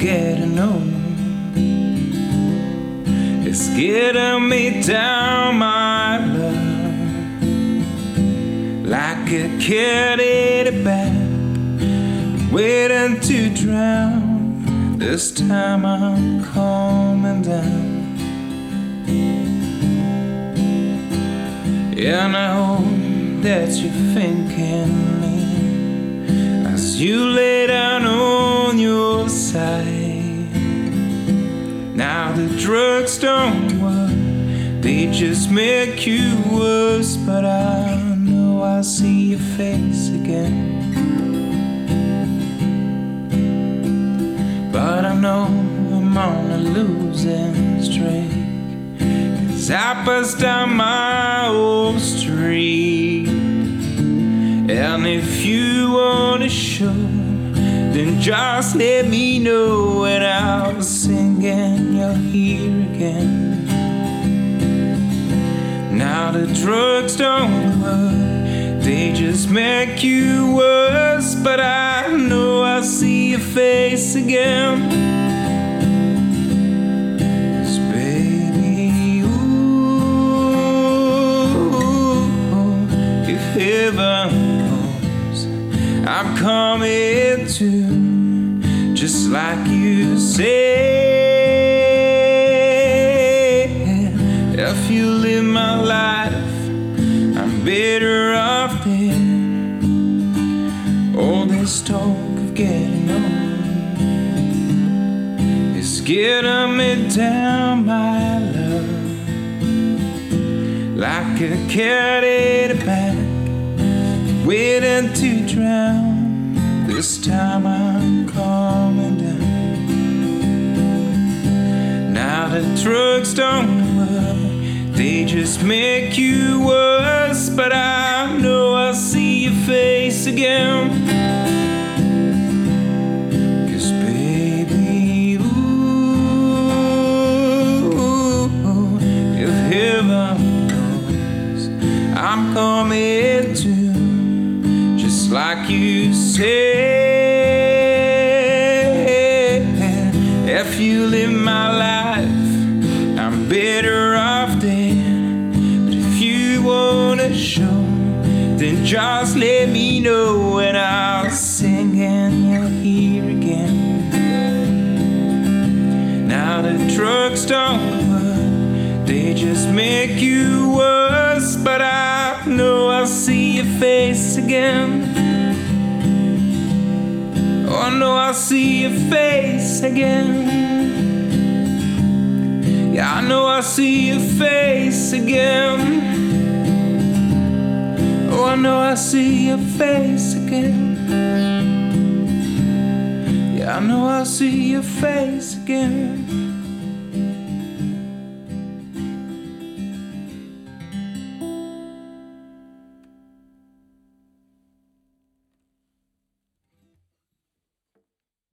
getting old. It's getting me down, my love, like a kid in a bag, waiting to drown. This time I'm calming down. Yeah, I know that you're thinking me as you lay side. Now the drugs don't work, they just make you worse. But I know I'll see your face again. But I know I'm on a losing streak. Cause I passed down my old street. And if you wanna show, just let me know when I'm singing, you're here again. Now the drugs don't work, they just make you worse. But I know I'll see your face again. I'm coming to, just like you said. If you live my life, I'm better off dead. All this talk of getting old is getting me down, my love, like a cat in a bag, waiting to drown. This time I'm calming down. Now the drugs don't work, they just make you worse. But I know I'll see your face again. I'm coming to, like you said. If you live my life, I'm better off dead. But if you wanna show, then just let me know and I'll sing and you're here again. Now the don't work, they just make you worse. But I know I'll see your face again. Oh, I know I'll see your face again. Yeah, I know I'll see your face again. Oh, I know I'll see your face again. Yeah, I know I'll see your face again.